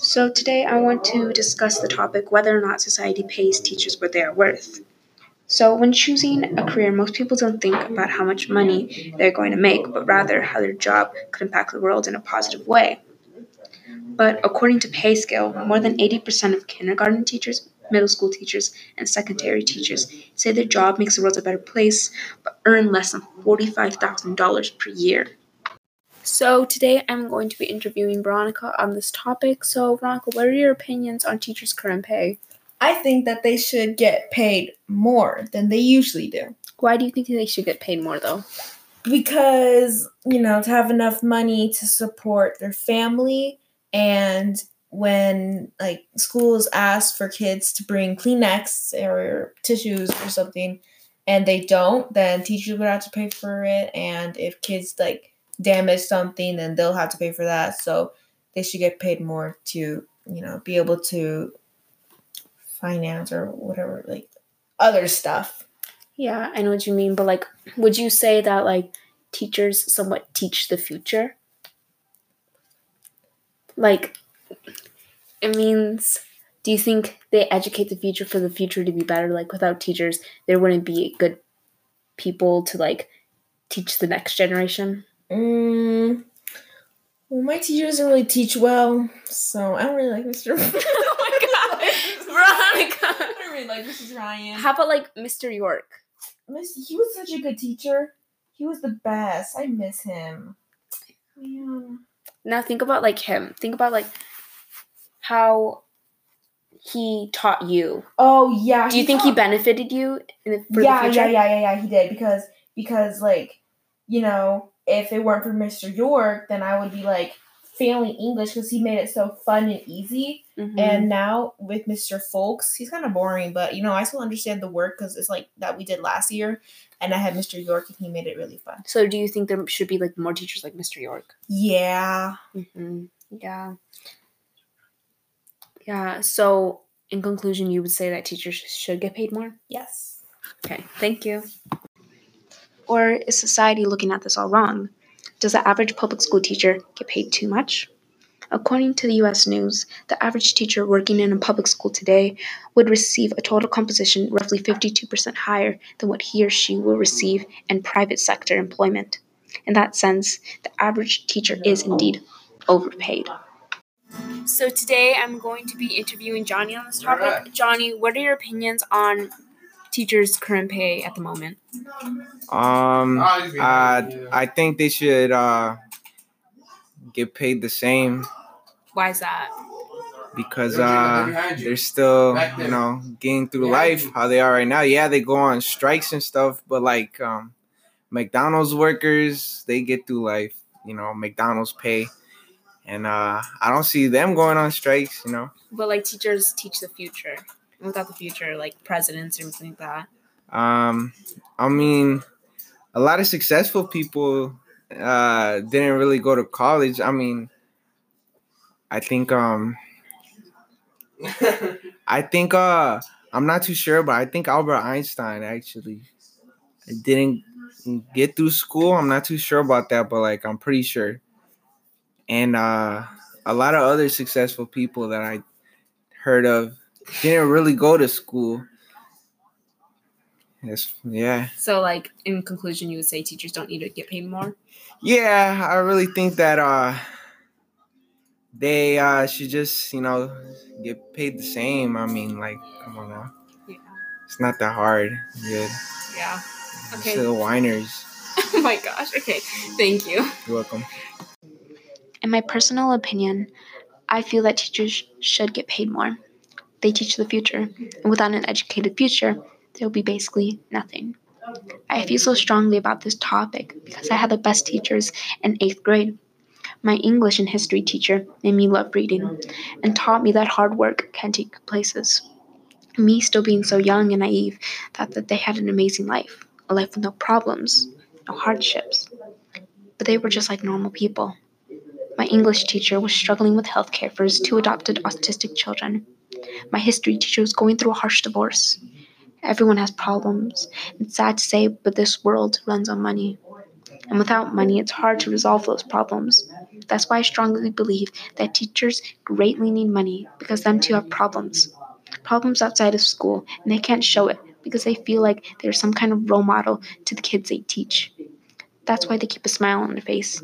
So, today I want to discuss the topic whether or not society pays teachers what they are worth. So, when choosing a career, most people don't think about how much money they're going to make, but rather how their job could impact the world in a positive way. But according to PayScale, more than 80% of kindergarten teachers, middle school teachers, and secondary teachers say their job makes the world a better place, but earn less than $45,000 per year. So today I'm going to be interviewing Veronica on this topic. So Veronica, what are your opinions on teachers' current pay? I think that they should get paid more than they usually do. Why do you think they should get paid more though? Because, you know, to have enough money to support their family and when like schools ask for kids to bring Kleenex or tissues or something and they don't, then teachers would have to pay for it and if kids like damage something, then they'll have to pay for that. So they should get paid more to, you know, be able to finance or whatever, like other stuff. Yeah, I know what you mean, but like, would you say that like teachers somewhat teach the future? Like, it means, do you think they educate the future for the future to be better? Like, without teachers, there wouldn't be good people to like teach the next generation? Mm, well, my teacher doesn't really teach well, so I don't really like Mr. oh my god, Veronica! I don't really like Mrs. Ryan. How about like Mr. York? Miss, he was such a good teacher. He was the best. I miss him. Yeah. Now think about like him. Think about like how he taught you. Oh yeah. Do you think taught- he benefited you in the, for yeah, the future? yeah, yeah, yeah, yeah. He did because because like you know if it weren't for Mr. York, then I would be like failing English because he made it so fun and easy. Mhm. And now with Mr. Folks, he's kind of boring, but you know I still understand the work because it's like that we did last year, and I had Mr. York and he made it really fun. so do you think there should be like more teachers like Mr. York? Yeah. Mm-hmm. Yeah. Yeah. So in conclusion, you would say that teachers should get paid more. Yes. Okay. Thank you. Or is society looking at this all wrong? Does the average public school teacher get paid too much? According to the US News, the average teacher working in a public school today would receive a total composition roughly 52% higher than what he or she will receive in private sector employment. In that sense, the average teacher is indeed overpaid. So today I'm going to be interviewing Johnny on this topic. Johnny, what are your opinions on teachers' current pay at the moment? Um, uh, I think they should uh, get paid the same Why is that? because uh, they're still, you know, getting through life how they are right now. Yeah, they go on strikes and stuff, but like um, McDonald's workers, they get through life. You know, McDonald's pay, and uh, I don't see them going on strikes. You know, But like teachers teach the future. Without the future, like presidents or something like that. um, I mean, a lot of successful people uh, didn't really go to college. I mean, I think um. I think uh I'm not too sure, but I think Albert Einstein actually didn't get through school. I'm not too sure about that, but like I'm pretty sure. And uh a lot of other successful people that I heard of didn't really go to school. Yes, yeah. So like in conclusion, you would say teachers don't need to get paid more. Yeah, I really think that uh they uh should just, you know, get paid the same. I mean, like, come on now. Yeah. It's not that hard. Good. Yeah. Okay. Just the whiners. oh my gosh. Okay. Thank you. You're welcome. In my personal opinion, I feel that teachers should get paid more. They teach the future, and without an educated future, there will be basically nothing. I feel so strongly about this topic because I had the best teachers in eighth grade. My English and history teacher made me love reading and taught me that hard work can take places. Me, still being so young and naive, thought that they had an amazing life a life with no problems, no hardships. But they were just like normal people. My English teacher was struggling with health care for his two adopted autistic children. My history teacher was going through a harsh divorce. Everyone has problems. It's sad to say, but this world runs on money. And without money, it's hard to resolve those problems. That's why I strongly believe that teachers greatly need money because them too have problems. Problems outside of school, and they can't show it because they feel like they're some kind of role model to the kids they teach. That's why they keep a smile on their face,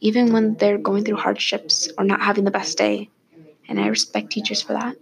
even when they're going through hardships or not having the best day. And I respect teachers for that.